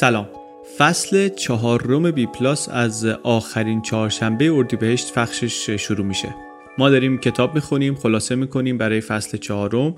سلام. فصل چهارم بی پلاس از آخرین چهارشنبه اردیبهشت پخشش شروع میشه. ما داریم کتاب می‌خونیم خلاصه می‌کنیم برای فصل چهارم.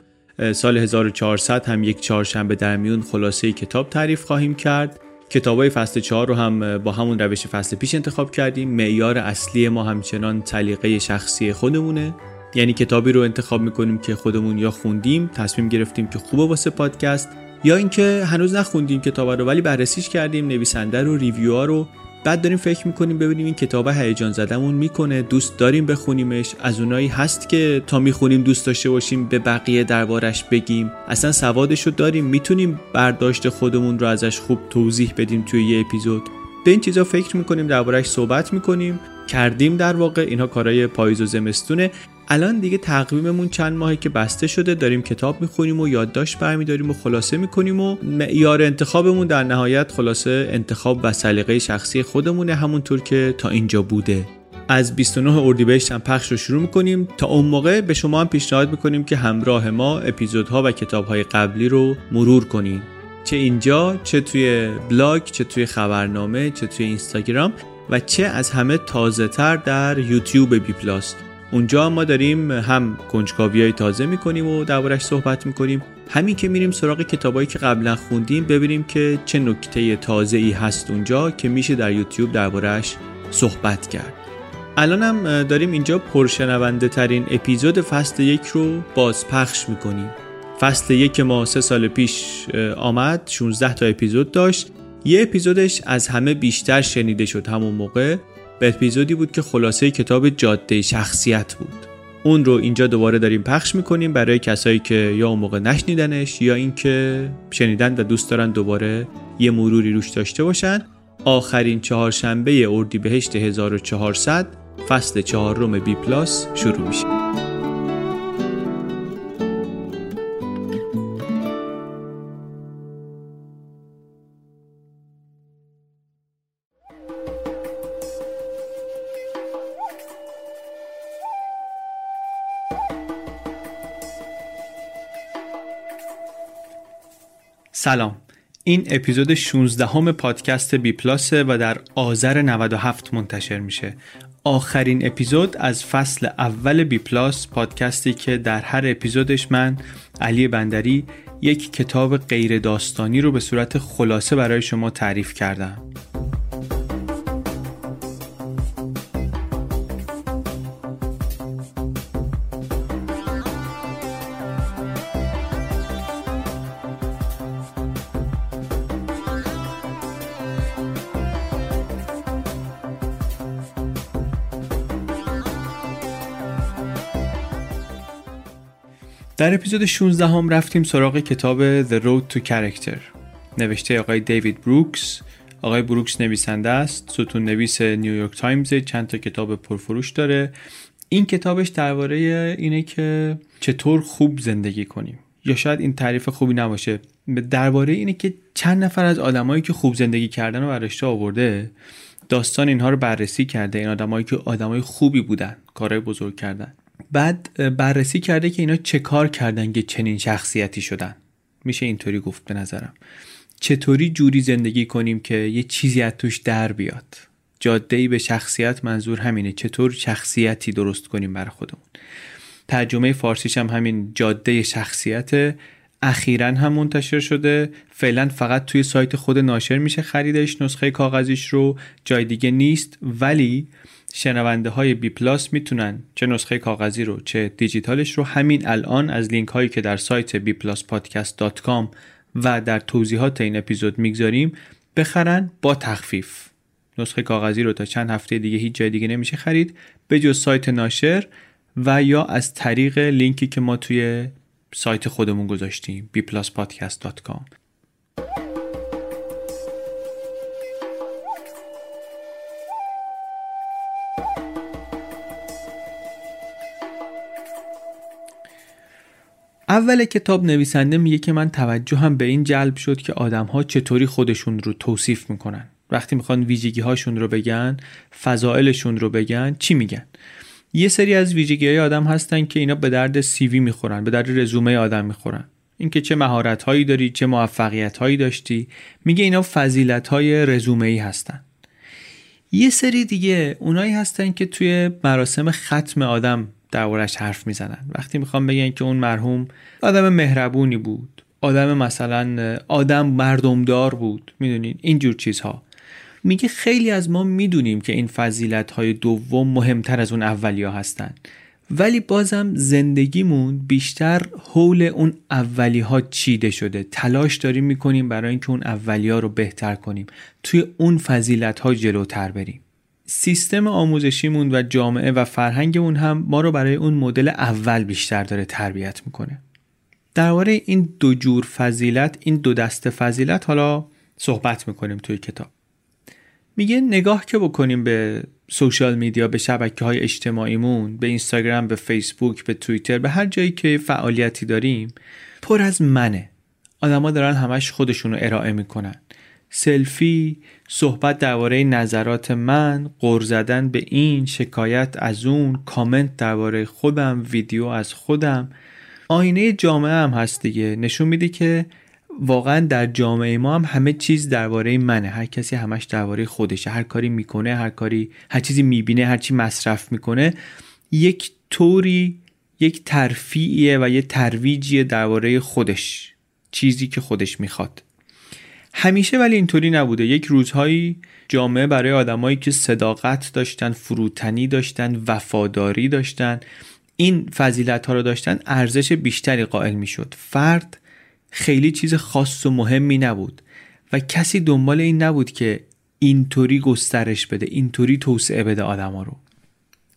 سال 1400 هم یک چهارشنبه در میون خلاصه کتاب تعریف خواهیم کرد. کتاب های فصل چهار رو هم با همون روش فصل پیش انتخاب کردیم. معیار اصلی ما همچنان سلیقه شخصی خودمونه. یعنی کتابی رو انتخاب می‌کنیم که خودمون یا خوندیم تصمیم گرفتیم که خوبه واسه پادکست یا اینکه هنوز نخوندیم کتاب رو ولی بررسیش کردیم نویسنده رو ریویو رو. بعد داریم فکر می‌کنیم ببینیم این کتاب هیجان زدمون می‌کنه. دوست داریم بخونیمش. از اونایی هست که تا می‌خونیم دوست داشته باشیم به بقیه دربارش بگیم. اصلا سوادش رو داریم. می‌تونیم برداشت خودمون رو ازش خوب توضیح بدیم توی یه اپیزود. به این چیزا فکر می‌کنیم دربارش صحبت می‌کنیم. کردیم در واقع. اینها کارهای پاییز و زمستونه. الان دیگه تقویممون چند ماهه که بسته شده داریم کتاب می‌خونیم و یادداشت برمیداریم و خلاصه می‌کنیم و معیار انتخابمون در نهایت خلاصه انتخاب و سلیقه شخصی خودمونه همونطور که تا اینجا بوده. از 29 اردیبهشت هم پخش رو شروع می‌کنیم. تا اون موقع به شما هم پیشنهاد می‌کنیم که همراه ما اپیزودها و کتابهای قبلی رو مرور کنین. چه اینجا چه توی بلاگ چه توی خبرنامه چه توی اینستاگرام و چه از همه تازه تر در یوتیوب بی پلاس اونجا ما داریم هم کنجکاوی های تازه می‌کنیم و دربارش صحبت می‌کنیم. همین که میریم سراغ کتابایی که قبلا خوندیم ببینیم که چه نکته تازه ای هست اونجا که میشه در یوتیوب دربارش صحبت کرد. الان هم داریم اینجا پرشنونده ترین اپیزود فصل یک رو بازپخش می‌کنیم. فصل یک ما سه سال پیش آمد 16 تا اپیزود داشت. یه اپیزودش از همه بیشتر شنیده شد همون موقع. به اپیزودی بود که خلاصه کتاب جاده شخصیت بود. اون رو اینجا دوباره داریم پخش می‌کنیم برای کسایی که یا اون موقع نشنیدنش یا اینکه شنیدن و دوست دارن دوباره یه مروری روش داشته باشن. آخرین چهارشنبه اردیبهشت 1400 فصل چهارم بی پلاس شروع میشه. سلام. این اپیزود 16 همه پادکست بی پلاسه و در آذر 97 منتشر میشه. آخرین اپیزود از فصل اول بی پلاس پادکستی که در هر اپیزودش من علی بندری یک کتاب غیر داستانی رو به صورت خلاصه برای شما تعریف کردم. در اپیزود 16 هم رفتیم سراغ کتاب The Road to Character. نوشته آقای دیوید بروکس. آقای بروکس نویسنده است. ستون نویس نیویورک تایمز. چند تا کتاب پرفروش داره. این کتابش درباره اینه که چطور خوب زندگی کنیم. یا شاید این تعریف خوبی نباشه. درباره اینه که چند نفر از آدمایی که خوب زندگی کردن رو برشته آورده داستان اینها رو بررسی کرده. این آدمایی که آدمای خوبی بودن کارهای بزرگ کردن. بعد بررسی کرده که اینا چه کار کردن که چنین شخصیتی شدن. میشه اینطوری گفت به نظرم. چطوری جوری زندگی کنیم که یه چیزی از توش در بیاد؟ جاده ای به شخصیت منظور همینه. چطور شخصیتی درست کنیم برای خودمون؟ ترجمه فارسیش هم همین جاده شخصیت اخیرا هم منتشر شده. فعلا فقط توی سایت خود ناشر میشه خریدش نسخه کاغذیش رو. جای دیگه نیست. ولی شنونده های بی پلاس می‌تونن چه نسخه کاغذی رو چه دیجیتالش رو همین الان از لینک هایی که در سایت bpluspodcast.com و در توضیحات این اپیزود می‌گذاریم بخرن با تخفیف. نسخه کاغذی رو تا چند هفته دیگه هیچ جای دیگه نمیشه خرید به جز سایت ناشر و یا از طریق لینکی که ما توی سایت خودمون گذاشتیم bpluspodcast.com اول کتاب نویسنده میگه که من توجه هم به این جلب شد که آدم ها چطوری خودشون رو توصیف می‌کنن. وقتی می‌خوان ویژگی هاشون رو بگن فضائلشون رو بگن چی میگن؟ یه سری از ویژگی های آدم هستن که اینا به درد سیوی می‌خورن به درد رزومه آدم می‌خورن. اینکه چه مهارت هایی داری چه موفقیت هایی داشتی. میگه اینا فضیلت های رزومه ای هستن. یه سری دیگه اونایی هستن که توی مراسم ختم آدم دربارش حرف می‌زنن. وقتی می‌خوام بگن که اون مرحوم آدم مهربونی بود آدم مثلا آدم مردمدار بود می‌دونین اینجور چیزها. میگه خیلی از ما می‌دونیم که این فضیلت های دوم مهمتر از اون اولیا هستن. ولی بازم زندگیمون بیشتر حول اون اولی ها چیده شده. تلاش داریم می‌کنیم برای اینکه اون اولی ها رو بهتر کنیم. توی اون فضیلت ها جلوتر بریم. سیستم آموزشیمون و جامعه و فرهنگمون هم ما رو برای اون مدل اول بیشتر داره تربیت می‌کنه. درباره این دو جور فضیلت این دو دست فضیلت حالا صحبت می‌کنیم توی کتاب. میگه نگاه که بکنیم به سوشال میدیا به شبکه های اجتماعیمون به اینستاگرام به فیسبوک به توییتر به هر جایی که فعالیتی داریم پر از منه. آدما دارن همش خودشون رو ارائه می‌کنن. سلفی صحبت درباره نظرات من قر زدن به این شکایت از اون کامنت درباره خودم ویدیو از خودم. آینه جامعه هم هست دیگه. نشون میده که واقعا در جامعه ما هم همه چیز درباره منه. هر کسی همش درباره خودشه. هر کاری می‌کنه هر کاری هر چیزی می‌بینه هر چی مصرف می‌کنه یک طوری یک ترفیعیه و یه ترویجیه درباره خودش. چیزی که خودش می‌خواد. همیشه ولی اینطوری نبوده. یک روزهایی جامعه برای آدمایی که صداقت داشتن فروتنی داشتن وفاداری داشتن این فضیلت ها رو داشتن ارزش بیشتری قائل می‌شد. فرد خیلی چیز خاص و مهمی نبود و کسی دنبال این نبود که اینطوری گسترش بده اینطوری توسعه بده آدما رو.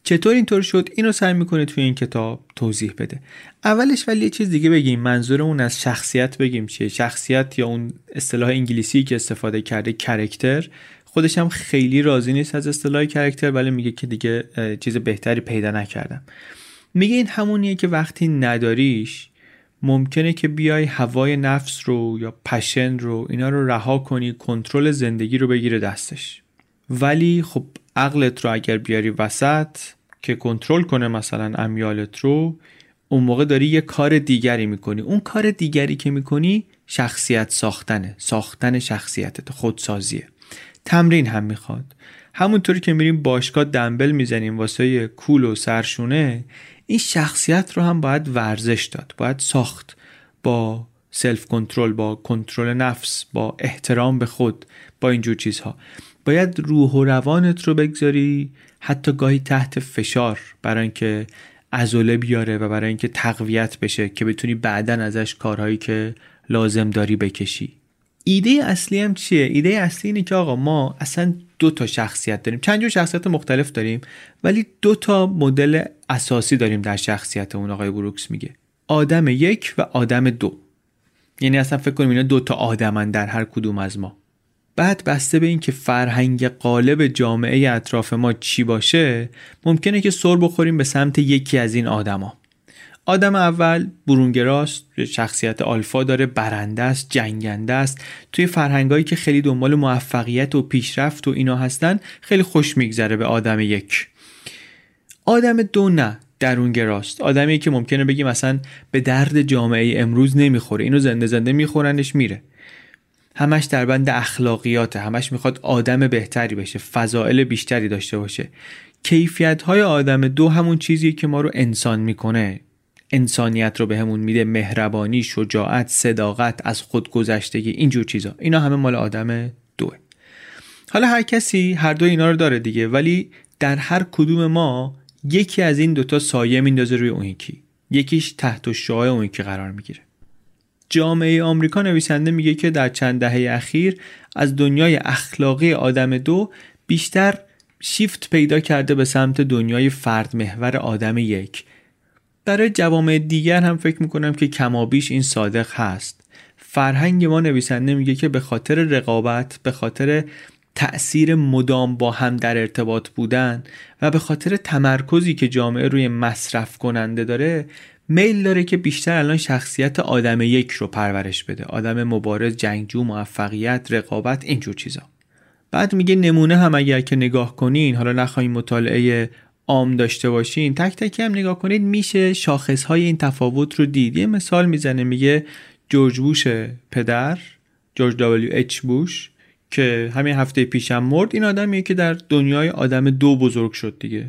چطور اینطور شد؟ اینو سعی می‌کنه توی این کتاب توضیح بده. اولش ولی یه چیز دیگه بگیم. منظورمون از شخصیت بگیم چیه. شخصیت یا اون اصطلاح انگلیسی که استفاده کرده کرکتر خودش هم خیلی راضی نیست از اصطلاح کرکتر ولی میگه که دیگه چیز بهتری پیدا نکردم. میگه این همونیه که وقتی نداریش ممکنه که بیای هوای نفس رو یا پشن رو اینا رو رها کنی کنترل زندگی رو بگیره دستش. ولی خب عقلت رو اگر بیاری وسط که کنترل کنه مثلا امیالت رو اون موقع داری یه کار دیگری می‌کنی. اون کار دیگری که می‌کنی شخصیت ساختنه. ساختن شخصیتت خودسازیه. تمرین هم می‌خواد. همونطوری که میریم باشگاه دنبل می‌زنیم واسه کول و سرشونه این شخصیت رو هم باید ورزش داد باید ساخت با سلف کنترل با کنترل نفس با احترام به خود با اینجور چیزها. باید روح و روانت رو بگذاری حتی گاهی تحت فشار برای اینکه عضله بیاره و برای اینکه تقویت بشه که بتونی بعدا ازش کارهایی که لازم داری بکشی. ایده اصلی هم چیه؟ ایده اصلی اینه که آقا ما اصلا دو تا شخصیت داریم. چند جور شخصیت مختلف داریم ولی دو تا مدل اساسی داریم در شخصیت اون آقای بروکس میگه. آدم یک و آدم دو. یعنی اصلا فکر کنیم اینا دو تا آدمن در هر کدوم از ما. بعد بسته به اینکه فرهنگ قالب جامعه اطراف ما چی باشه ممکنه که سر بخوریم به سمت یکی از این آدما. آدم اول برونگراست شخصیت آلفا داره برنده است جنگنده است. توی فرهنگایی که خیلی دنبال موفقیت و پیشرفت و اینا هستن خیلی خوش میگذره به آدم یک. آدم دو نه درونگراست. آدمی که ممکنه بگی مثلا به درد جامعه امروز نمی‌خوره. اینو زنده زنده میخورنش میره. همش در بند اخلاقیاته. همش می‌خواد آدم بهتری بشه فضائل بیشتری داشته باشه. کیفیت های آدم دو همون چیزیه که ما رو انسان می‌کنه. انسانیت رو بهمون به میده مهربانی شجاعت صداقت از خودگذشتگی اینجور چیزا. اینا همه مال آدم دوه. حالا هر کسی هر دو اینا رو داره دیگه ولی در هر کدوم ما یکی از این دوتا سایه میندازه روی اون یکی. یکیش تحت شعاع اون یکی قرار می‌گیره. جامعه آمریکا نویسنده میگه که در چند دهه اخیر از دنیای اخلاقی آدم دو بیشتر شیفت پیدا کرده به سمت دنیای فرد محور آدم یک. برای جوامع دیگر هم فکر می‌کنم که کمابیش این صادق هست. فرهنگ ما نویسنده میگه که به خاطر رقابت به خاطر تأثیر مدام با هم در ارتباط بودن و به خاطر تمرکزی که جامعه روی مصرف کننده داره میل داره که بیشتر الان شخصیت آدم یک رو پرورش بده. آدم مبارز جنگجو موفقیت رقابت اینجور چیزا. بعد میگه نمونه هم اگر که نگاه کنین حالا نخواهیم مطالعه عام داشته باشین تک تک هم نگاه کنید میشه شاخص های این تفاوت رو دید. یه مثال می‌زنه میگه جورج بوش پدر جورج دبلیو اچ بوش که همین هفته پیشم مرد. این آدمیه که در دنیای آدم دو بزرگ شد دیگه.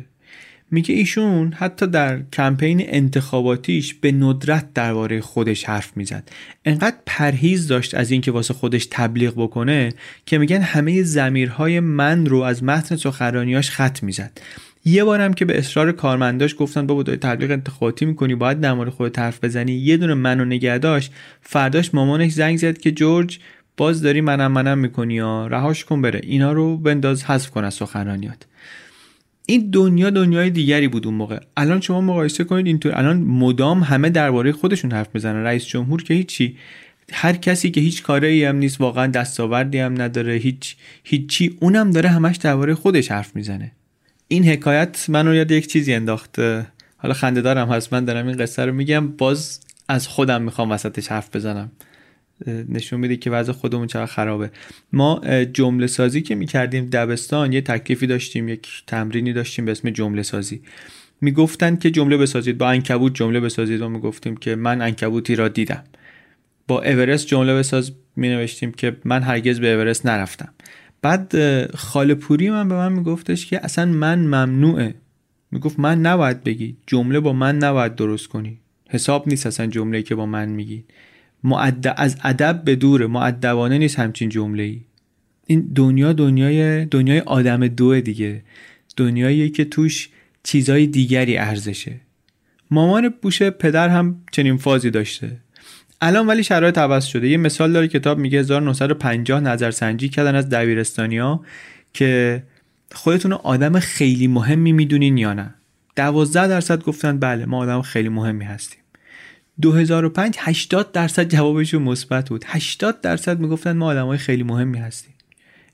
میگه ایشون حتی در کمپین انتخاباتیش به ندرت درباره خودش حرف می‌زد. انقدر پرهیز داشت از اینکه واسه خودش تبلیغ بکنه که میگن همه زمیرهای من رو از متن سخنرانیاش خط می‌زد. یه بارم که به اصرار کارمنداش گفتن بابا داری تبلیغ انتخاباتی می‌کنی باید در مورد خودت حرف بزنی. یه دونه منو نگه داشت. فرداش مامانش زنگ زد که جورج باز داری منم منم می‌کنی یا؟ رهاش کن بره اینا رو بنداز حذف کن از سخنرانیات. این دنیا دنیای دیگری بود اون موقع. الان شما مقایسه کنید اینطور الان مدام همه درباره خودشون حرف می‌زنن. رئیس جمهور که هیچی. هر کسی که هیچ کاره ای هم نیست واقعا دستاوردی هم نداره هیچ هیچی. اونم داره همش درباره خودش حرف می‌زنه. این حکایت منو یاد یک چیزی انداخته حالا خنده دارم هست من دارم این قصه رو میگم. باز از خودم می‌خوام وسطش حرف بزنم. نشون میده که وضع خودمون چقدر خرابه. ما جمله سازی که می‌کردیم دبستان یه تکلیفی داشتیم یک تمرینی داشتیم به اسم جمله سازی. می‌گفتن که جمله بسازید. با انکبوت جمله بسازید و می‌گفتیم که من انکبوتی را دیدم. با اورست جمله بساز می نوشتیم که من هرگز به اورست نرفتم. بعد خالپوری من به من میگفتش که اصلا من ممنوعه. می‌گفت من نباید بگی. جمله با من نباید درست کنی. حساب نیست اصلا جمله که با من میگی. از ادب به دوره. معدبانه نیست همچین جمله ای این دنیا دنیای دنیای آدم دوه دیگه. دنیایی که توش چیزای دیگری ارزشه. مامان بوش پدر هم چنین فازی داشته. الان ولی شرایط عوض شده. یه مثال داره کتاب میگه 1950 نظرسنجی کردن از دبیرستانیا که خودتون آدم خیلی مهمی می‌دونین یا نه. 12 درصد گفتن بله ما آدم خیلی مهمی هستیم. 2005 80 درصد جوابشون مثبت بود. 80 درصد می‌گفتن ما آدمای خیلی مهمی هستیم.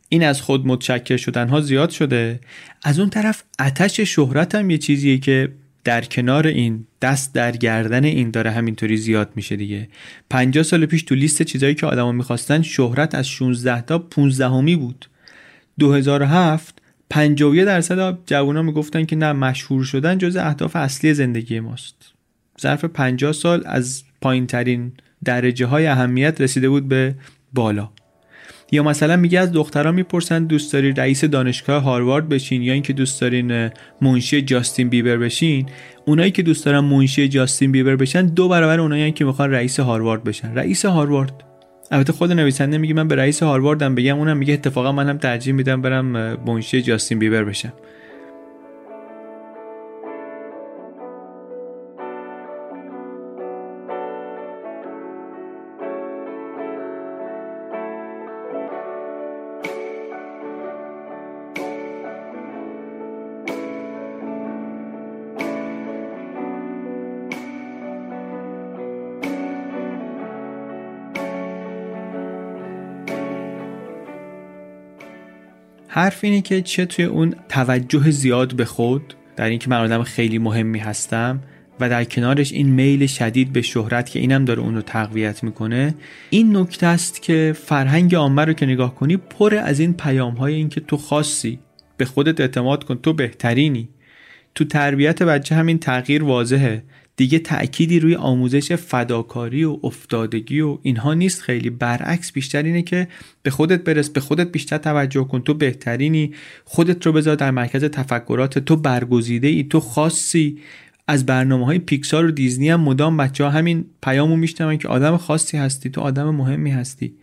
این از خود متشکر شدن ها زیاد شده. از اون طرف آتش شهرت هم یه چیزیه که در کنار این دست در گردن این داره همینطوری زیاد میشه دیگه. 50 سال پیش تو لیست چیزایی که آدما می‌خواستن شهرت از 16 تا 15 همی بود 2007 51 درصد جوونا می‌گفتن که نه مشهور شدن جز اهداف اصلی زندگی ماست. ظرف 50 سال از پایین ترین درجه های اهمیت رسیده بود به بالا. یا مثلا میگه از دخترها می‌پرسن دوست داری رئیس دانشگاه هاروارد بشین یا اینکه دوست دارین منشی جاستین بیبر بشین اونایی که دوست دارن منشی جاستین بیبر بشن دو برابر اونایی که می‌خوان رئیس هاروارد بشن. رئیس هاروارد. البته خود نویسنده میگه من به رئیس هارواردم بگم اونم میگه اتفاقا منم ترجیح میدم برم منشی جاستین بیبر بشم. حرف اینه که چه توی اون توجه زیاد به خود در اینکه من آدم خیلی مهمی هستم و در کنارش این میل شدید به شهرت که اینم داره اون رو تقویت می‌کنه این نکته است که فرهنگ عامه رو که نگاه کنی پر از این پیام های این که تو خاصی به خودت اعتماد کن تو بهترینی. تو تربیت بچه همین تغییر واضحه. دیگه تأکیدی روی آموزش فداکاری و افتادگی و اینها نیست. خیلی برعکس بیشتر اینه که به خودت برس به خودت بیشتر توجه کن. تو بهترینی. خودت رو بذار در مرکز تفکرات. تو برگزیده ای تو خاصی. از برنامه های پیکسار و دیزنی هم مدام بچه ها همین پیامو میشنون که آدم خاصی هستی تو آدم مهمی هستی.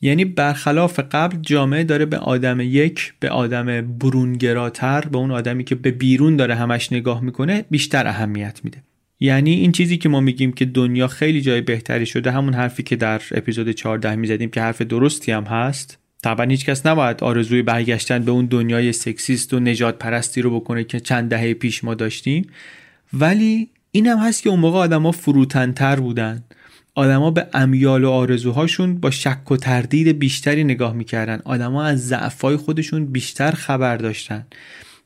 یعنی برخلاف قبل جامعه داره به آدم یک به آدم برونگراتر به اون آدمی که به بیرون داره همش نگاه می‌کنه بیشتر اهمیت میده. یعنی این چیزی که ما میگیم که دنیا خیلی جای بهتری شده همون حرفی که در اپیزود 14 می‌زدیم که حرف درستی هم هست. طبعا هیچ کس نباید آرزوی برگشتن به اون دنیای سکسیست و نجات پرستی رو بکنه که چند دهه پیش ما داشتیم. ولی این هم هست که اون موقع آدما فروتنتر بودن. آدما به امیال و آرزوهاشون با شک و تردید بیشتری نگاه می‌کردن. آدما از ضعفای خودشون بیشتر خبر داشتن.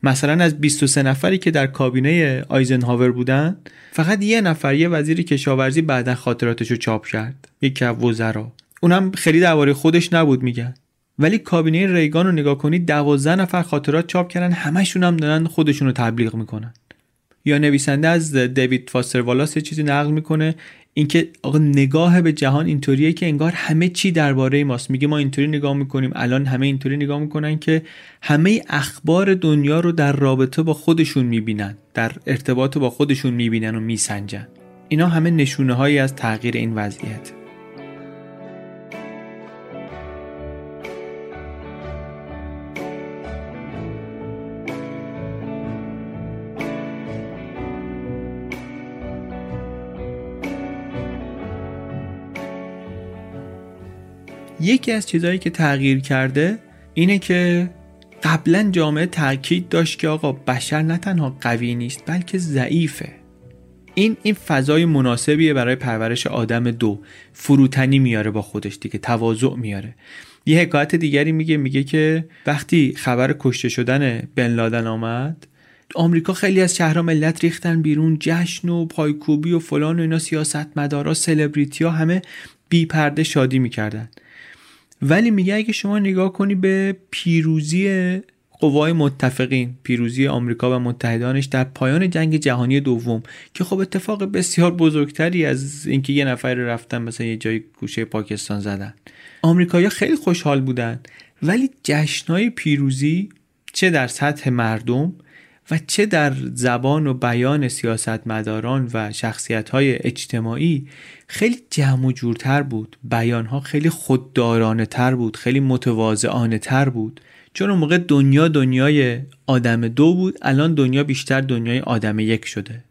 مثلا از 23 نفری که در کابینه آیزنهاور بودن فقط یه نفر یه وزیر کشاورزی بعدا خاطراتش رو چاپ کرد. یکی از وزرا. اونم خیلی درباره خودش نبود میگن. ولی کابینه ریگان رو نگاه کنید دوازده نفر خاطرات چاپ کردن همشون هم دارن خودشون رو تبلیغ می‌کنن. یا نویسنده از دیوید فاستر والاس چیزی نقل می‌کنه اینکه آقا نگاه به جهان اینطوریه که انگار همه چی درباره ماست. میگه ما اینطوری نگاه می‌کنیم الان همه اینطوری نگاه می‌کنن که همه اخبار دنیا رو در رابطه با خودشون می‌بینن در ارتباط با خودشون می‌بینن و میسنجن. اینا همه نشونه هایی از تغییر این وضعیت. یکی از چیزهایی که تغییر کرده اینه که قبلا جامعه تاکید داشت که آقا بشر نه تنها قوی نیست بلکه ضعیفه. این این فضای مناسبیه برای پرورش آدم دو. فروتنی میاره با خودش دیگه تواضع میاره. یه حکایت دیگری میگه میگه که وقتی خبر کشته شدن بن لادن آمد آمریکا خیلی از شهرها ملت ریختن بیرون جشن و پایکوبی و فلان و اینا سیاست مدارا سلبریتی ها همه بی پرده شادی می‌کردن. ولی میگه اگه شما نگاه کنی به پیروزی قوای متفقین پیروزی آمریکا و متحدانش در پایان جنگ جهانی دوم که خب اتفاق بسیار بزرگتری از اینکه یه نفر رفتن مثلا یه جای گوشه پاکستان زدن. آمریکایی‌ها خیلی خوشحال بودن. ولی جشنهای پیروزی چه در سطح مردم و چه در زبان و بیان سیاستمداران و شخصیت‌های اجتماعی خیلی جمع و جورتر بود. بیانها خیلی خوددارانه تر بود خیلی متواضعانه تر بود. چون اون موقع دنیا دنیای آدم دو بود الان دنیا بیشتر دنیای آدم یک شده.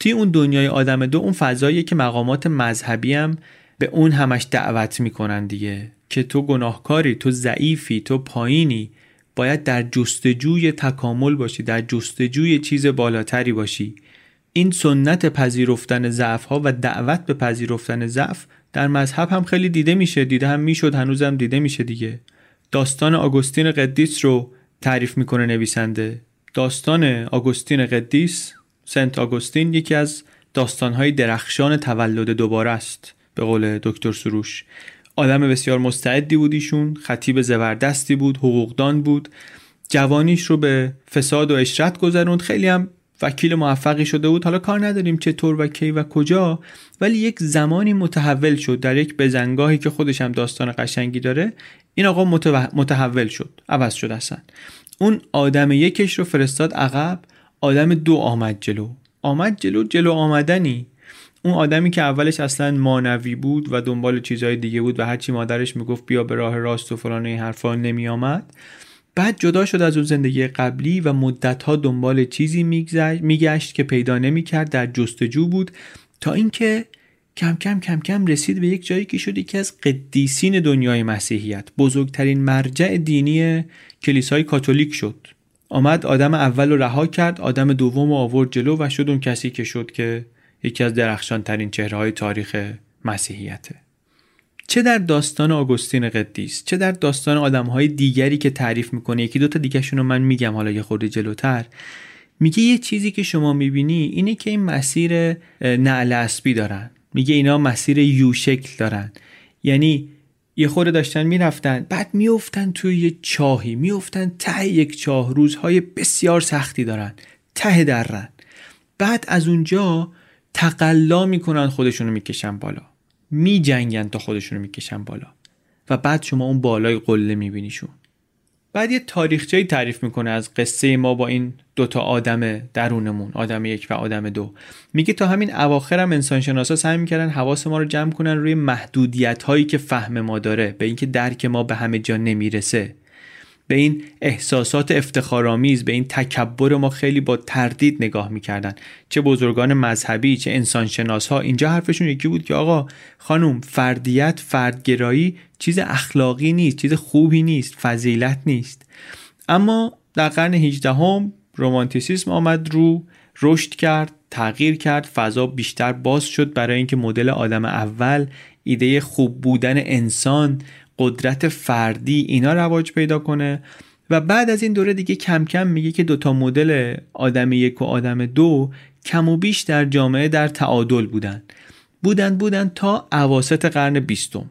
توی اون دنیای آدم دو اون فضاییه که مقامات مذهبی هم به اون همش دعوت می‌کنن دیگه. که تو گناهکاری تو ضعیفی تو پایینی. باید در جستجوی تکامل باشی در جستجوی چیز بالاتری باشی. این سنت پذیرفتن ضعف ها و دعوت به پذیرفتن ضعف در مذهب هم خیلی دیده میشه. دیده هم می‌شد هنوزم دیده میشه دیگه. داستان آگوستین قدیس رو تعریف می‌کنه نویسنده. داستان آگوستین قدیس سنت آگوستین یکی از داستانهای درخشان تولد دوباره است به قول دکتر سروش. آدم بسیار مستعدی بود ایشون خطیب زبردستی بود حقوقدان بود. جوانیش رو به فساد و اشرت گذروند. خیلی هم وکیل موفقی شده بود. حالا کار نداریم چطور و کی و کجا ولی یک زمانی متحول شد در یک بزنگاهی که خودش هم داستان قشنگی داره. این آقا متحول شد. عوض شد اصلا. اون آدم یکش رو فرستاد عقب. آدم دو آمد جلو. آمد جلو جلو آمدنی. اون آدمی که اولش اصلا مانوی بود و دنبال چیزهای دیگه بود و هرچی مادرش می‌گفت بیا به راه راست و فلان این حرفا نمی آمد بعد جدا شد از اون زندگی قبلی و مدتها دنبال چیزی میگشت که پیدا نمی‌کرد در جستجو بود تا اینکه کم کم کم کم رسید به یک جایی که شد یکی از قدیسین دنیای مسیحیت. بزرگترین مرجع دینی کلیسای کاتولیک شد. آمد آدم اول رو رها کرد آدم دوم آورد جلو و شد اون کسی که شد که یکی از درخشان ترین چهره های تاریخ مسیحیته. چه در داستان آگوستین قدیس چه در داستان آدمهای دیگری که تعریف می‌کنه یکی دوتا دیگهشون رو من میگم حالا یه خورده جلوتر. میگه یه چیزی که شما می‌بینی اینه که این مسیر نعل اسبی دارن. میگه اینا مسیر یو شکل دارن. یعنی یه خورده داشتن می‌رفتن بعد میفتن توی یه چاهی میفتن ته یک چاه روزهای بسیار سختی دارن ته درن. بعد از اونجا تقلا می‌کنن خودشونو می‌کشن بالا. میجنگن تا خودشونو می‌کشن بالا. و بعد شما اون بالای قله میبینیشون. بعد یه تاریخچه‌ای تعریف می‌کنه از قصه ما با این دوتا آدم درونمون آدم یک و آدم دو. میگه تا همین اواخر هم انسانشناسا سعی می‌کردن حواس ما رو جمع کنن روی محدودیت هایی که فهم ما داره به اینکه درک ما به همه جا نمی‌رسه. به این احساسات افتخارآمیز به این تکبر ما خیلی با تردید نگاه می‌کردن. چه بزرگان مذهبی چه انسانشناس ها اینجا حرفشون یکی بود که آقا خانم فردیت فردگرایی چیز اخلاقی نیست چیز خوبی نیست فضیلت نیست. اما در قرن 18 هم رومانتیسیسم آمد رو رشد کرد تغییر کرد فضا بیشتر باز شد برای اینکه مدل آدم اول ایده خوب بودن انسان قدرت فردی اینا رواج پیدا کنه. و بعد از این دوره دیگه کم کم میگه که دوتا مدل آدم یک و آدم دو کم و بیش در جامعه در تعادل بودن. بودن بودن تا اواسط قرن بیستم.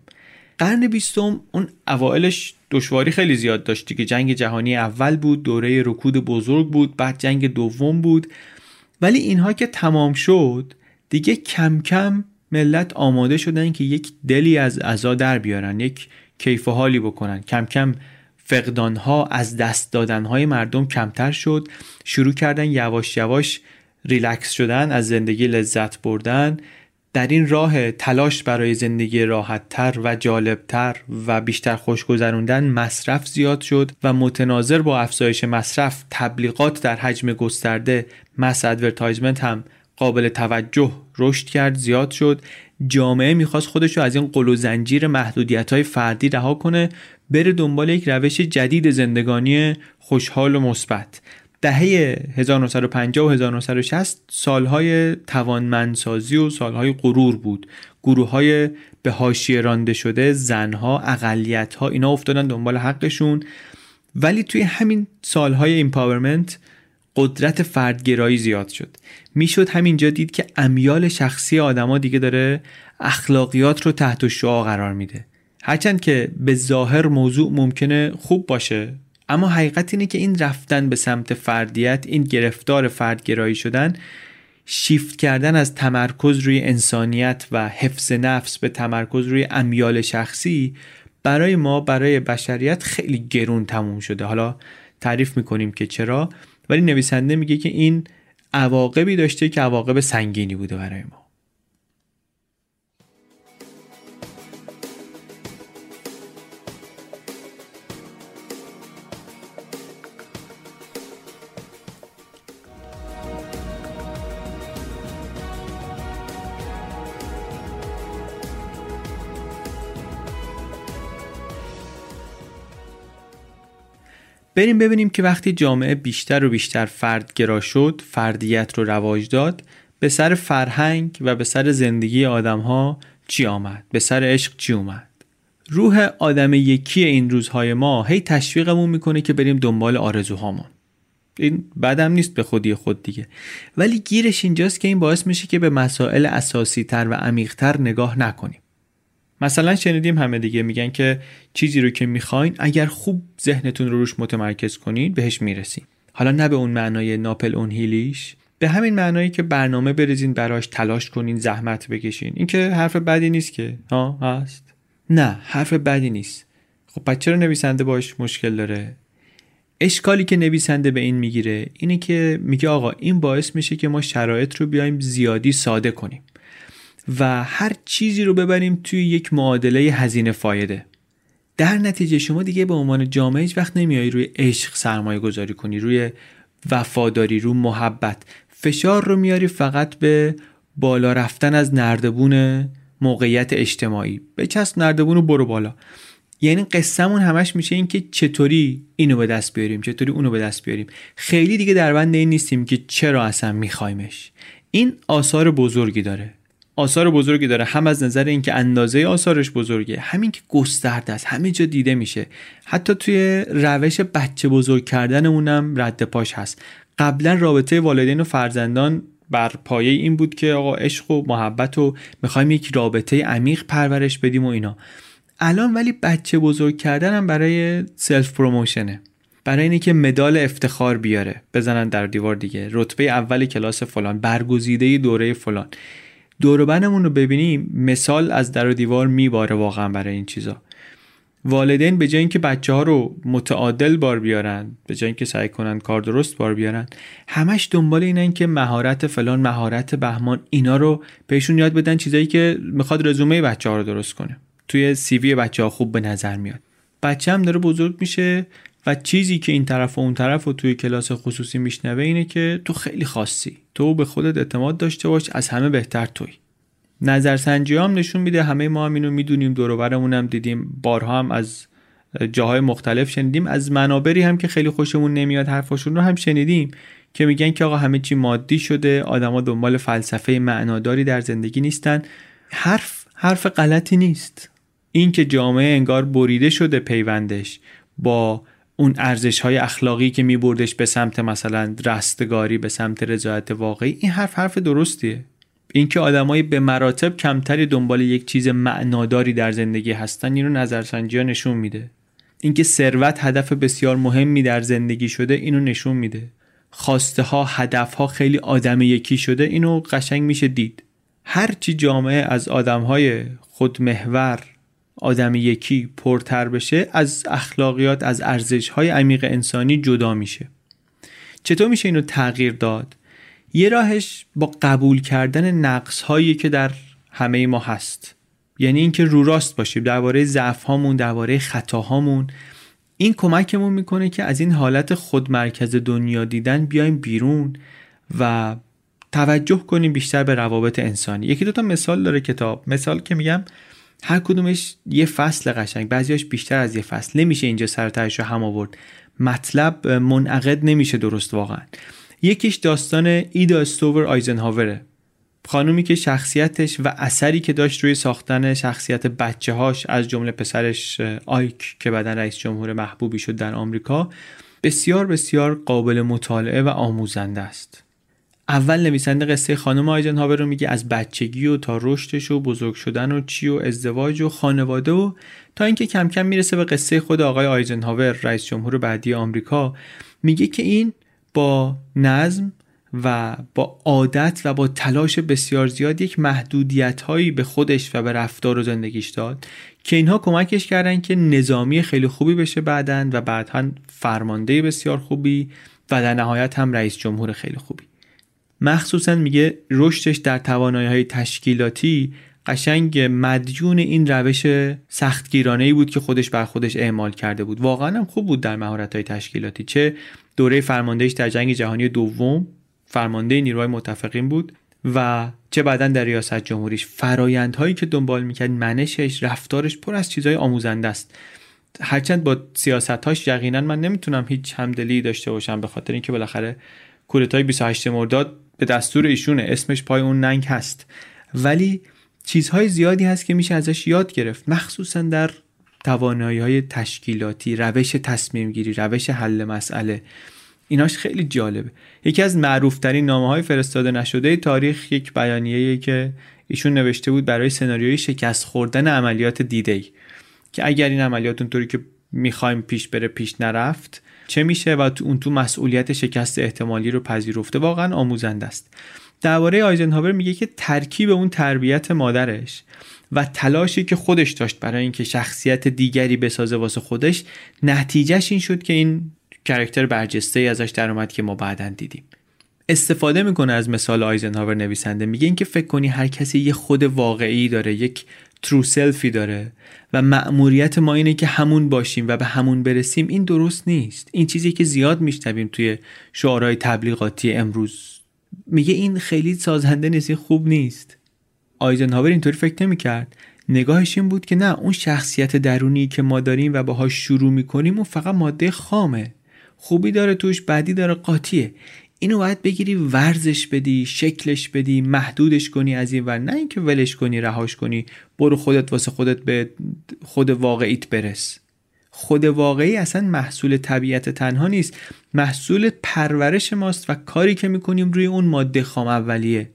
قرن بیستم اون اوائلش دشواری خیلی زیاد داشت که جنگ جهانی اول بود دوره رکود بزرگ بود بعد جنگ دوم بود. ولی اینها که تمام شد دیگه کم کم ملت آماده شدن که یک دلی از عزا در بیارن یک کیف و حالی بکنن. کم کم فقدانها از دست دادنهای مردم کمتر شد. شروع کردن یواش یواش ریلکس شدن از زندگی لذت بردن. در این راه تلاش برای زندگی راحتتر و جالبتر و بیشتر خوش گذروندن مصرف زیاد شد و متناظر با افزایش مصرف تبلیغات در حجم گسترده mass advertisement هم قابل توجه رشد کرد زیاد شد. جامعه می‌خواست خودش رو از این غل و زنجیر محدودیت های فردی رها کنه بره دنبال یک روش جدید زندگانی خوشحال و مثبت. دهه 1950 و 1960 سالهای توانمندسازی و سالهای غرور بود. گروه های به حاشیه رانده شده زنها اقلیت ها اینا افتادن دنبال حقشون. ولی توی همین سالهای empowerment قدرت فردگرایی زیاد شد. می‌شد همینجا دید که امیال شخصی آدما دیگه داره اخلاقیات رو تحت شعا قرار میده. هرچند که به ظاهر موضوع ممکنه خوب باشه اما حقیقت اینه که این رفتن به سمت فردیت این گرفتار فردگرایی شدن شیفت کردن از تمرکز روی انسانیت و حفظ نفس به تمرکز روی امیال شخصی برای ما برای بشریت خیلی گرون تموم شده. حالا تعریف می‌کنیم که چرا. ولی نویسنده میگه که این عواقبی داشته که عواقب سنگینی بوده برای ما. بریم ببینیم که وقتی جامعه بیشتر و بیشتر فردگرا شد فردیت رو رواج داد به سر فرهنگ و به سر زندگی آدم ها چی آمد؟ به سر عشق چی اومد؟ روح آدم یکی این روزهای ما هی تشویقمون می‌کنه که بریم دنبال آرزوهامون. این بدم نیست به خودی خود دیگه. ولی گیرش اینجاست که این باعث میشه که به مسائل اساسی تر و عمیق تر نگاه نکنیم. مثلا شنیدیم همه دیگه میگن که چیزی رو که می‌خواین اگر خوب ذهنتون رو روش متمرکز کنین بهش می‌رسین. حالا نه به اون معنای ناپل اون هیلیش به همین معنایی که برنامه بریزین براش تلاش کنین زحمت بکشین. این که حرف بدی نیست که. ها هست؟ نه حرف بدی نیست. خب پس چرا نویسنده باش مشکل داره؟ اشکالی که نویسنده به این می‌گیره اینه که میگه آقا این باعث میشه که ما شرایط رو بیایم زیادی ساده کنیم. و هر چیزی رو ببریم توی یک معادله هزینه فایده. در نتیجه شما دیگه به عنوان جامعه هیچ وقت نمیایی روی عشق سرمایه گذاری کنی روی وفاداری رو محبت. فشار رو میاری فقط به بالا رفتن از نردبون موقعیت اجتماعی. بچسب نردبون رو برو بالا. یعنی قصهمون همش میشه این که چطوری اینو به دست بیاریم چطوری اونو به دست بیاریم. خیلی دیگه در بند این نیستیم که چرا اصلا میخوایمش این آثار بزرگی داره. آثار بزرگی داره. هم از نظر اینکه اندازه آثارش بزرگه همین که گسترده است همه جا دیده میشه. حتی توی روش بچه بزرگ کردنمونم رد پاش هست. قبلا رابطه والدین و فرزندان بر پایه این بود که آقا عشق و محبت و می‌خوایم یک رابطه عمیق پرورش بدیم و اینا. الان ولی بچه بزرگ کردن هم برای self promotion ه برای اینه که مدال افتخار بیاره. بزنن در دیوار دیگه. رتبه اول کلاس فلان. برگزیده دوره فلان. دوربنمون رو ببینیم مثال از در و دیوار میباره واقعا برای این چیزا. والدین به جای اینکه بچه ها رو متعادل بار بیارن به جای اینکه سعی کنن کار درست بار بیارن همش دنبال اینن که مهارت فلان مهارت بهمان اینا رو بهشون یاد بدن چیزایی که می‌خواد رزومه بچه ها رو درست کنه. توی سیوی بچه ها خوب به نظر میاد. بچه هم داره بزرگ میشه و چیزی که این طرف و اون طرف و توی کلاس خصوصی میشنوه اینه که تو خیلی خاصی. تو به خودت اعتماد داشته باش از همه بهتر توی. نظرسنجی هم نشون میده همه ما هم اینو می‌دونیم دور هم دیدیم بارها هم از جاهای مختلف شنیدیم. از منابری هم که خیلی خوشمون نمیاد حرفاشون رو هم شنیدیم که میگن که آقا همه چی مادی شده آدما دنبال فلسفه معناداری در زندگی نیستن. حرف حرف غلطی نیست. این که جامعه انگار بریده شده پیوندش با اون ارزش های اخلاقی که میبردش به سمت مثلا رستگاری به سمت رضایت واقعی این حرف حرف درستیه. اینکه آدمایی به مراتب کمتری دنبال یک چیز معناداری در زندگی هستن اینو نظرسنجی ها نشون میده. اینکه ثروت هدف بسیار مهمی در زندگی شده اینو نشون میده. خواسته ها هدف ها خیلی آدم یکی شده اینو قشنگ میشه دید. هرچی جامعه از آدم های خودمحور آدم یکی پرتر بشه از اخلاقیات از ارزش های عمیق انسانی جدا میشه. چطور میشه اینو تغییر داد؟ یه راهش با قبول کردن نقص هایی که در همه ما هست. یعنی اینکه رو راست باشیم درباره ضعف هامون درباره خطاهامون. این کمکمون می‌کنه که از این حالت خودمرکز دنیا دیدن بیایم بیرون و توجه کنیم بیشتر به روابط انسانی. یکی دوتا مثال داره کتاب. مثال که میگم هر کدومش یه فصل قشنگ بعضیاش بیشتر از یه فصل. نمیشه اینجا سرترش رو هم آورد. مطلب منعقد نمیشه درست واقعا. یکیش داستان ایدا استوور آیزنهاوره. خانومی که شخصیتش و اثری که داشت روی ساختن شخصیت بچه هاش از جمله پسرش آیک که بعدا رئیس جمهور محبوبی شد در آمریکا بسیار بسیار قابل مطالعه و آموزنده است. اول نویسنده قصه خانم آیزنهاور رو میگه از بچگی و تا رشدش و بزرگ شدن و چی و ازدواج و خانواده و تا اینکه کم کم می‌رسه به قصه خود آقای آیزنهاور رئیس جمهور بعدی آمریکا میگه که این با نظم و با عادت و با تلاش بسیار زیاد یک محدودیت هایی به خودش و به رفتار و زندگیش داد که اینها کمکش کردن که نظامی خیلی خوبی بشه بعدن و بعدا فرمانده بسیار خوبی و در نهایت هم رئیس جمهور خیلی خوبی. مخصوصا میگه رشدش در توانایی های تشکیلاتی قشنگ مدیون این روش سختگیرانه ای بود که خودش بر خودش اعمال کرده بود. واقعا هم خوب بود در مهارت های تشکیلاتی. چه دوره فرماندهش در جنگ جهانی دوم فرمانده نیروهای متفقین بود و چه بعدا در ریاست جمهوریش. فرایندهایی که دنبال می‌کرد منشش رفتارش پر از چیزهای آموزنده است. هرچند با سیاستهاش یقینا من نمی‌تونم هیچ همدلی داشته باشم به خاطر اینکه بالاخره کودتای 28 مرداد به دستور ایشونه اسمش پای اون ننگ هست. ولی چیزهای زیادی هست که میشه ازش یاد گرفت. مخصوصا در توانایی های تشکیلاتی روش تصمیم گیری روش حل مسئله. ایناش خیلی جالبه. یکی از معروفترین نامه های فرستاده نشده تاریخ یک بیانیه که ایشون نوشته بود برای سناریوی شکست خوردن عملیات دیدی که اگر این عملیات اونطوری که می‌خوایم پیش بره پیش نرفت. چه میشه و اون تو مسئولیت شکست احتمالی رو پذیرفته؟ واقعا آموزنده است. درباره آیزنهاور میگه که ترکیب اون تربیت مادرش و تلاشی که خودش داشت برای اینکه شخصیت دیگری بسازه واسه خودش نتیجهش این شد که این character برجسته ای ازش اومد که ما بعدا دیدیم. استفاده می‌کنه از مثال آیزنهاور نویسنده. میگه اینکه فکر کنی هر کسی یه خود واقعی داره یک true self ی داره و مأموریت ما اینه که همون باشیم و به همون برسیم این درست نیست. این چیزی که زیاد میشنویم توی شعارهای تبلیغاتی امروز. میگه این خیلی سازنده نیست خوب نیست. آیزنهاور اینطوری فکر نمی‌کرد. نگاهش این بود که نه اون شخصیت درونی که ما داریم و باهاش شروع می‌کنیم اون فقط ماده خامه. خوبی داره توش بعدی داره قاطیه. اینو باید بگیری ورزش بدی شکلش بدی محدودش کنی از این ور. نه اینکه ولش کنی رهاش کنی. برو خودت واسه خودت به خود واقعیت برس. خود واقعی اصلا محصول طبیعت تنها نیست. محصول پرورش ماست و کاری که می‌کنیم روی اون ماده خام اولیه.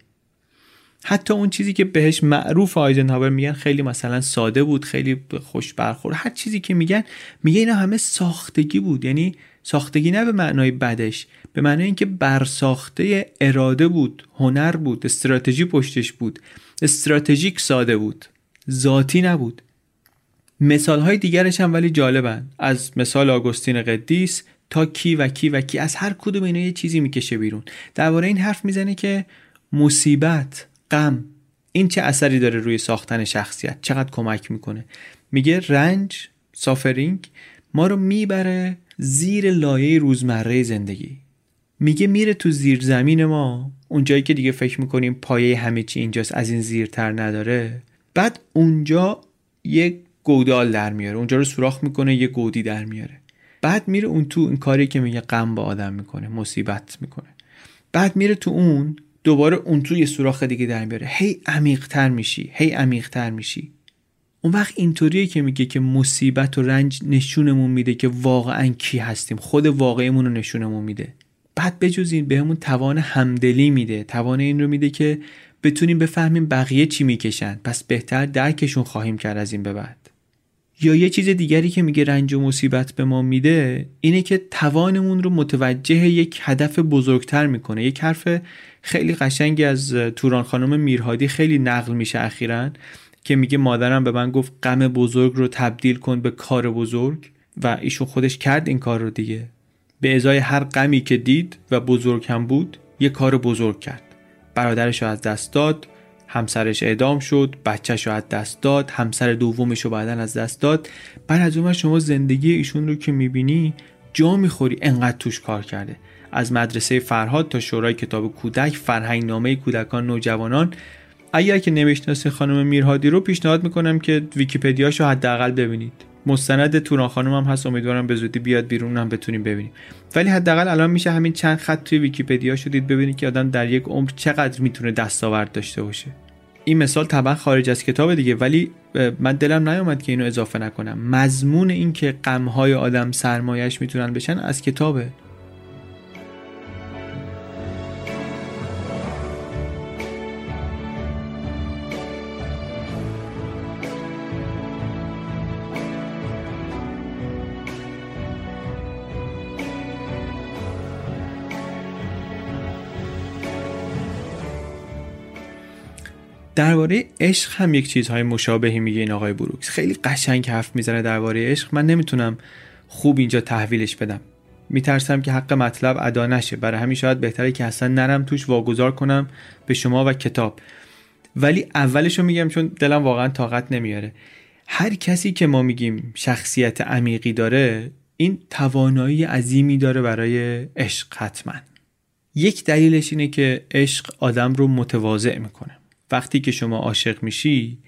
حتی اون چیزی که بهش معروف آیزنهاور میگن خیلی مثلا ساده بود خیلی خوش برخورد. هر چیزی که میگن میگه اینا همه ساختگی بود. یعنی ساختگی نه به معنای بدش به معنای اینکه برساخته اراده بود هنر بود استراتژی پشتش بود استراتژیک ساده بود ذاتی نبود. مثال های دیگرش هم ولی جالبن. از مثال آگوستین قدیس تا کی و کی و کی از هر کدوم اینا یه چیزی می‌کشه بیرون. درباره این حرف می‌زنه که مصیبت غم این چه اثری داره روی ساختن شخصیت؟ چقدر کمک می‌کنه؟ میگه رنج سافرینگ ما رو می‌بره زیر لایه روزمره زندگی. میگه میره تو زیر زمین ما. اونجایی که دیگه فکر می‌کنیم پایه همه چی اینجاست از این زیرتر نداره. بعد اونجا یک گودال در میاره. اونجا رو سوراخ می‌کنه یه گودی در میاره. بعد میره اون تو این کاری که میگه غم با آدم می‌کنه مصیبت می‌کنه. بعد میره تو اون دوباره اون تو یه سوراخ دیگه در میاره. هی عمیقتر میشی هی عمیقتر میشی. اون وقت اینطوریه که میگه که مصیبت و رنج نشونمون میده که واقعا کی هستیم. خود واقعیمون رو نشونمون میده. بعد بجز این بهمون توان همدلی میده. توان این رو میده که بتونیم بفهمیم بقیه چی می‌کشن. پس بهتر درکشون خواهیم کرد از این به بعد. یا یه چیز دیگری که میگه رنج و مصیبت به ما میده اینه که توانمون رو متوجه یک هدف بزرگتر می‌کنه. یک حرف خیلی قشنگی از توران خانم میرهادی خیلی نقل میشه اخیرا. که میگه مادرم به من گفت غم بزرگ رو تبدیل کن به کار بزرگ و ایشون خودش کرد این کار رو دیگه. به ازای هر غمی که دید و بزرگ هم بود یه کار بزرگ کرد. برادرش رو از دست داد همسرش اعدام شد بچهش رو از دست داد همسر دومش رو بعدا از دست داد. بعد از اون شما زندگی ایشون رو که می‌بینی جا می‌خوری انقدر توش کار کرده. از مدرسه فرهاد تا شورای کتاب کودک فرهنگ نامه کودکان نوجوانان اگر که نمی‌شناسی خانم میرهادی رو پیشنهاد می‌کنم که ویکیپدیاشو حداقل ببینید. مستند توران خانم هم هست امیدوارم به زودی بیاد بیرون هم بتونیم ببینیم. ولی حداقل الان میشه همین چند خط توی ویکیپدیا شدید ببینید که آدم در یک عمر چقدر می‌تونه دستاورد داشته باشه. این مثال طبعا خارج از کتاب دیگه ولی من دلم نیومد که اینو اضافه نکنم. مضمون این که غمهای آدم سرمایش می‌تونن بشن از کتابه. درباره عشق هم یک چیزهای مشابهی میگه این آقای بروکس. خیلی قشنگ حرف می‌زنه درباره عشق. من نمی‌تونم خوب اینجا تحویلش بدم. میترسم که حق مطلب ادا نشه. برای همین شاید بهتره که اصلا نرم توش واگذار کنم به شما و کتاب. ولی اولش رو میگم چون دلم واقعا طاقت نمیاره. هر کسی که ما میگیم شخصیت عمیقی داره این توانایی عظیمی داره برای عشق حتما. یک دلیلش اینه که عشق آدم رو متواضع می‌کنه. وقتی که شما عاشق میشی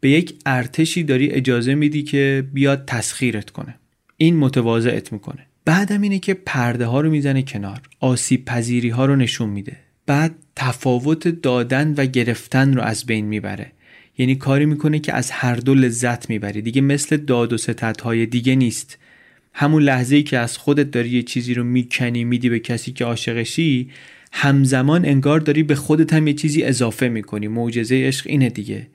به یک ارتشی داری اجازه میدی که بیاد تسخیرت کنه. این متواضعت می‌کنه. بعدم اینه که پرده ها رو می‌زنه کنار آسیب پذیری ها رو نشون میده. بعد تفاوت دادن و گرفتن رو از بین می‌بره. یعنی کاری می‌کنه که از هر دو لذت می‌بری. دیگه مثل داد و های دیگه نیست. همون لحظه ای که از خودت داری یه چیزی رو می‌کنی میدی به کسی که عاشقشی همزمان انگار داری به خودت هم یه چیزی اضافه می‌کنی. معجزه عشق اینه دیگه.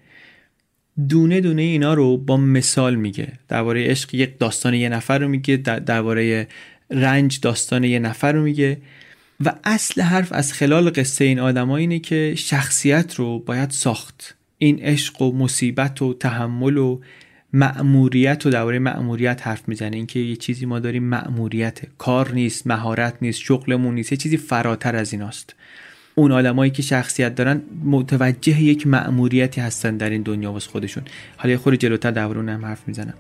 دونه دونه اینا رو با مثال میگه. درباره عشق یک داستان یه نفر رو میگه درباره رنج داستان یه نفر رو میگه. و اصل حرف از خلال قصه این آدم اینه که شخصیت رو باید ساخت. این عشق و مصیبت و تحمل و مأموریت و درباره مأموریت حرف می‌زنه. اینکه یه چیزی ما داریم مأموریت. کار نیست مهارت نیست شغلمون نیست یه چیزی فراتر از ایناست. اون آدمایی که شخصیت دارن متوجه یک مأموریتی هستن در این دنیا واسه خودشون. حالا خود جلوتر درباره هم حرف می‌زنم.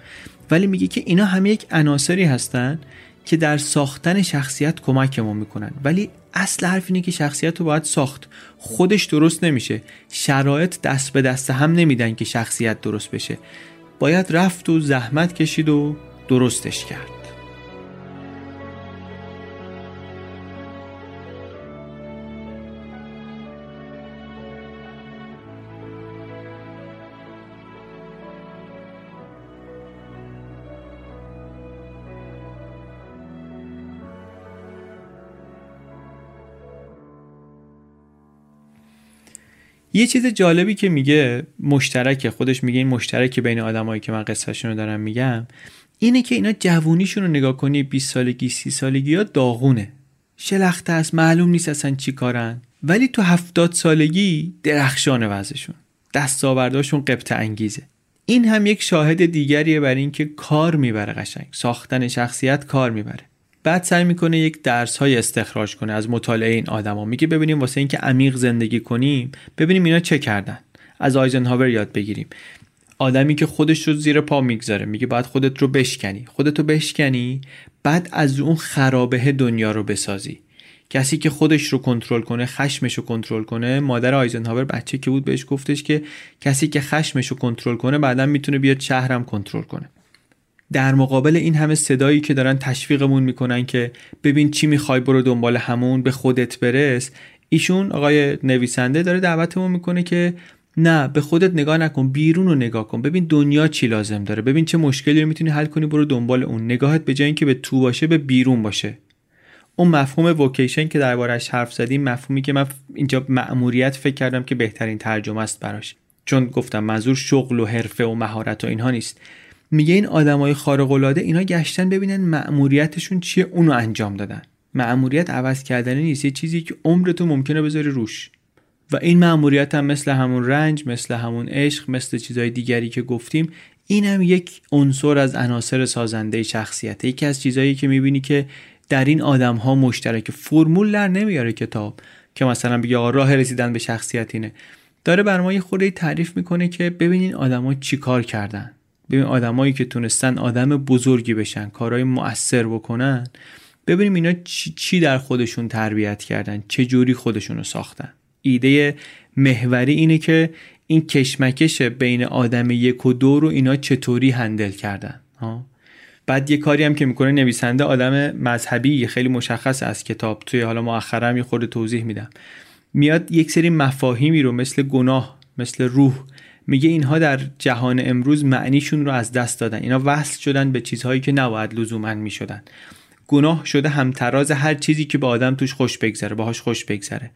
ولی میگه که اینا همه یک عناصری هستن که در ساختن شخصیت کمکمون می‌کنن. ولی اصل حرف اینه که شخصیت رو باید ساخت. خودش درست نمیشه. شرایط دست به دست هم نمیدن که شخصیت درست بشه. باید رفت و زحمت کشید و درستش کرد. یه چیز جالبی که میگه مشترک خودش میگه این مشترک بین آدمایی که من قصهشون رو دارم میگم اینه که اینا جوونیشون رو نگاه کنی 20 سالگی 30 سالگی ها داغونه. شلخته است معلوم نیست اصلا چی کارن. ولی تو هفتاد سالگی درخشان وضعشون. دستاوردهاشون قبط انگیزه. این هم یک شاهد دیگریه بر اینکه کار می‌بره قشنگ. ساختن شخصیت کار می‌بره. بعد سعی می‌کنه یک درس های استخراج کنه. از مطالعه این آدما میگه ببینیم واسه اینکه عمیق زندگی کنیم ببینیم اینا چه کردن. از آیزنهاور یاد بگیریم. آدمی که خودش رو زیر پا می‌گذاره میگه باید خودت رو بشکنی. خودت رو بشکنی بعد از اون خرابه دنیا رو بسازی. کسی که خودش رو کنترل کنه خشمش رو کنترل کنه مادر آیزنهاور بچه که بود بهش گفتش که کسی که خشمش رو کنترل کنه بعدا می‌تونه بیاد شهرم کنترل کنه. در مقابل این همه صدایی که دارن تشویقمون می‌کنن که ببین چی می‌خوای برو دنبال همون به خودت برس ایشون آقای نویسنده داره دعوتمون می‌کنه که نه به خودت نگاه نکن بیرون رو نگاه کن. ببین دنیا چی لازم داره. ببین چه مشکلی رو می‌تونی حل کنی برو دنبال اون. نگاهت به جای اینکه به تو باشه به بیرون باشه. اون مفهوم وکیشن که دربارش حرف زدیم مفهومی که من اینجا مأموریت فکر کردم که بهترین ترجمه است براش. چون گفتم منظور شغل و حرفه و مهارت و اینها نیست. میگه این آدمای خارق العاده اینا گشتن ببینن مأموریتشون چیه؟ اونو انجام دادن. مأموریت عوض کردنی نیست. یه چیزی که عمرتو ممکنه بذاری روش. و این مأموریت هم مثل همون رنج مثل همون عشق مثل چیزهای دیگری که گفتیم این هم یک عنصر از عناصر سازنده شخصیت یکی از چیزهایی که می‌بینی که در این آدم ها مشترک فرمول در نمیاره کتاب که مثلا بگه راه رسیدن به شخصیت اینه. داره بر ما یه خورده تعریف می‌کنه که ببینین آدما چی کار کردن. ببین آدمایی که تونستن آدم بزرگی بشن کارهای مؤثر بکنن ببینیم اینا چی, در خودشون تربیت کردن چه جوری خودشون رو ساختن. ایده محوری اینه که این کشمکش بین آدم یک و دو رو اینا چطوری هندل کردن ها؟ بعد یه کاری هم که می‌کنه نویسنده آدم مذهبی خیلی مشخص از کتاب توی حالا مؤخرا یه خورده توضیح میدم. میاد یک سری مفاهیمی رو مثل گناه مثل روح میگه اینها در جهان امروز معنیشون رو از دست دادن. اینا وصل شدن به چیزهایی که نباید لزوما می‌شدن. گناه شده همتراز هر چیزی که به آدم توش خوش بگذره باهاش خوش بگذره.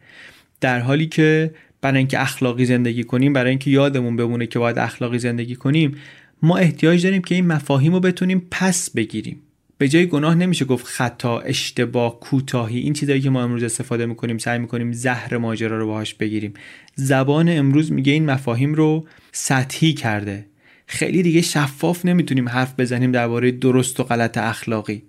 در حالی که برای اینکه اخلاقی زندگی کنیم برای اینکه یادمون بمونه که باید اخلاقی زندگی کنیم ما احتیاج داریم که این مفاهیم رو بتونیم پس بگیریم. به جای گناه نمیشه گفت خطا اشتباه کوتاهی. این چیزایی که ما امروز استفاده می‌کنیم سعی می‌کنیم زهر ماجرا رو باهاش بگیریم. زبان امروز میگه این مفاهیم رو سطحی کرده. خیلی دیگه شفاف نمی‌تونیم حرف بزنیم درباره درست و غلط اخلاقی.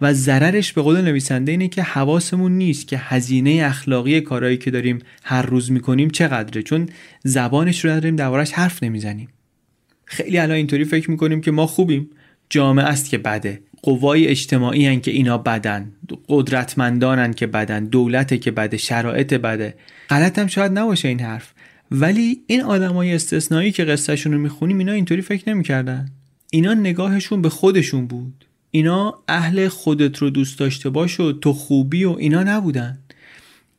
و ضررش به قول نویسنده اینه که حواسمون نیست که هزینه اخلاقی کارهایی که داریم هر روز می‌کنیم چقدره. چون زبانش رو نداریم دربارش حرف نمی‌زنیم. خیلی الان اینطوری فکر می‌کنیم که ما خوبیم. جامعه است که بده. قوای اجتماعی هن که اینا بدن قدرتمندانن که بدن دولته که بده شرایط بده. غلط هم شاید نباشه این حرف. ولی این آدمای استثنایی که قصهشون رو می‌خونیم اینا اینطوری فکر نمی‌کردن. اینا نگاهشون به خودشون بود. اینا اهل خودت رو دوست داشته باش و تو خوبی و اینا نبودن.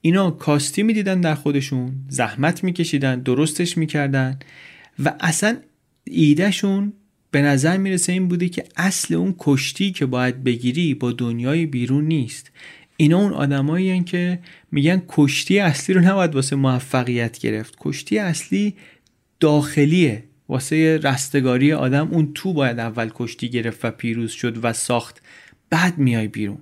اینا کاستی می‌دیدن در خودشون زحمت میکشیدن درستش می‌کردن و اصلا ایدهشون به نظر می‌رسه این بوده که اصل اون کشتی که باید بگیری با دنیای بیرون نیست. اینا اون آدمایی که میگن کشتی اصلی رو نباید واسه موفقیت گرفت. کشتی اصلی داخلیه. واسه رستگاری آدم اون تو باید اول کشتی گرفت و پیروز شد و ساخت. بعد میای بیرون.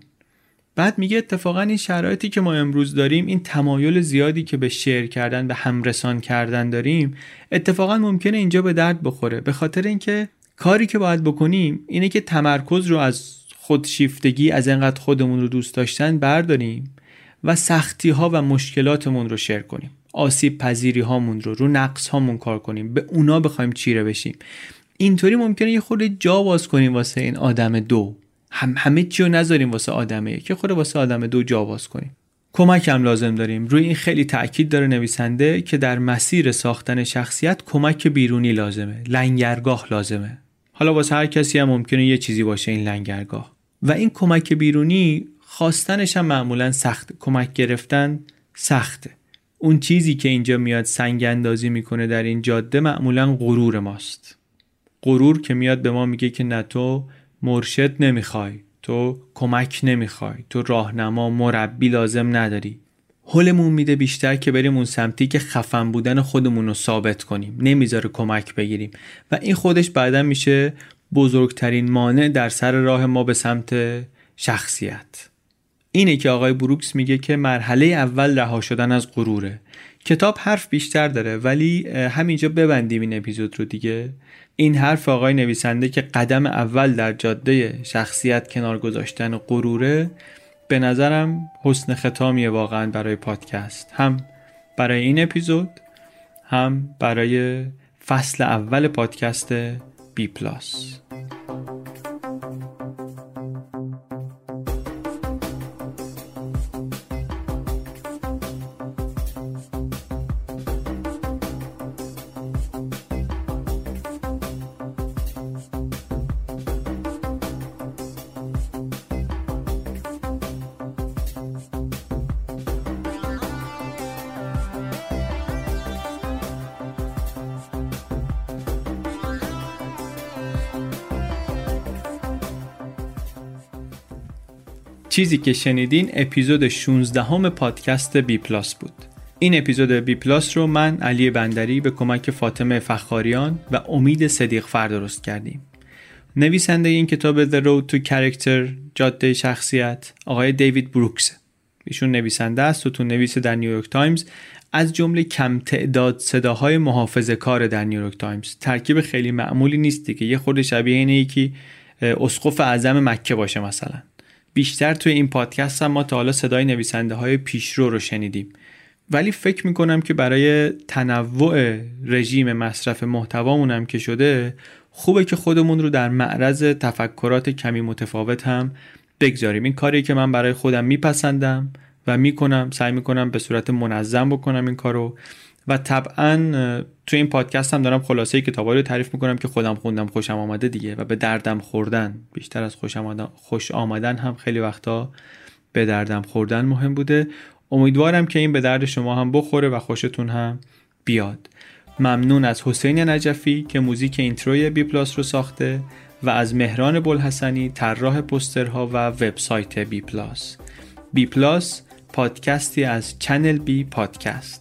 بعد میگه اتفاقا این شرایطی که ما امروز داریم این تمایل زیادی که به شعر کردن و همرسان کردن داریم اتفاقا ممکنه اینجا به درد بخوره. به خاطر اینکه کاری که باید بکنیم اینه که تمرکز رو از خودشیفتگی از انقدر خودمون رو دوست داشتن برداریم و سختی ها و مشکلاتمون رو شیر کنیم. آسیب پذیری هامون رو رو نقص هامون کار کنیم. به اونا بخوایم چیره بشیم. اینطوری ممکنه یه خورده جا باز کنیم واسه این آدم دو. هم همه چی رو نذاریم واسه آدمه که خود واسه آدم دو جا باز کنیم. کمک هم لازم داریم. روی این خیلی تاکید داره نویسنده که در مسیر ساختن شخصیت کمک بیرونی لازمه. لنگرگاه لازمه. حالا واسه هر کسی هم ممکنه یه چیزی باشه این لنگرگاه. و این کمک بیرونی خواستنش هم معمولا سخت. کمک گرفتن سخته. اون چیزی که اینجا میاد سنگ اندازی می‌کنه در این جاده معمولا غرور ماست. غرور که میاد به ما میگه که نه تو مرشد نمی‌خوای تو کمک نمی‌خوای تو راهنما مربی لازم نداری. حلمون میده بیشتر که بریم اون سمتی که خفن بودن خودمون رو ثابت کنیم. نمی‌ذاره کمک بگیریم. و این خودش بعدا میشه بزرگترین مانع در سر راه ما به سمت شخصیت. اینه که آقای بروکس میگه که مرحله اول رها شدن از غروره. کتاب حرف بیشتر داره ولی همینجا ببندیم این اپیزود رو دیگه. این حرف آقای نویسنده که قدم اول در جاده شخصیت کنار گذاشتن غروره به نظرم حسن ختامیه واقعا برای پادکست. هم برای این اپیزود هم برای فصل اول پادکست بی پلاس. چیزی که شنیدین اپیزود 16 همه پادکست بی پلاس بود. این اپیزود بی پلاس رو من علی بندری به کمک فاطمه فخاریان و امید صدیق فر درست کردیم. نویسنده این کتاب The Road to Character جاده شخصیت آقای دیوید بروکس. ایشون نویسنده است و ستون نویس در نیویورک تایمز از جمله کم تعداد صداهای محافظه کار در نیویورک تایمز. ترکیب خیلی معمولی نیست یه یه خورده شبیه اینه یکی اسقف اعظم مکه باشه مثلا. بیشتر توی این پادکست هم ما تا حالا صدای نویسنده های پیشرو رو شنیدیم. ولی فکر می‌کنم که برای تنوع رژیم مصرف محتوامون هم که شده خوبه که خودمون رو در معرض تفکرات کمی متفاوت هم بگذاریم. این کاری که من برای خودم میپسندم و می‌کنم سعی می‌کنم به صورت منظم بکنم این کارو. و طبعا تو این پادکست هم دارم خلاصه کتابایی رو تعریف می‌کنم که خودم خوندم خوشم آمده دیگه و به دردم خوردن. بیشتر از خوش آمدن, خوش آمدن هم خیلی وقتا به دردم خوردن مهم بوده. امیدوارم که این به درد شما هم بخوره و خوشتون هم بیاد. ممنون از حسین نجفی که موزیک intro ی بی پلاس رو ساخته و از مهران بلحسنی طراح پوسترها و وبسایت بی پلاس. بی پلاس پادکستی از چنل بی پادکست.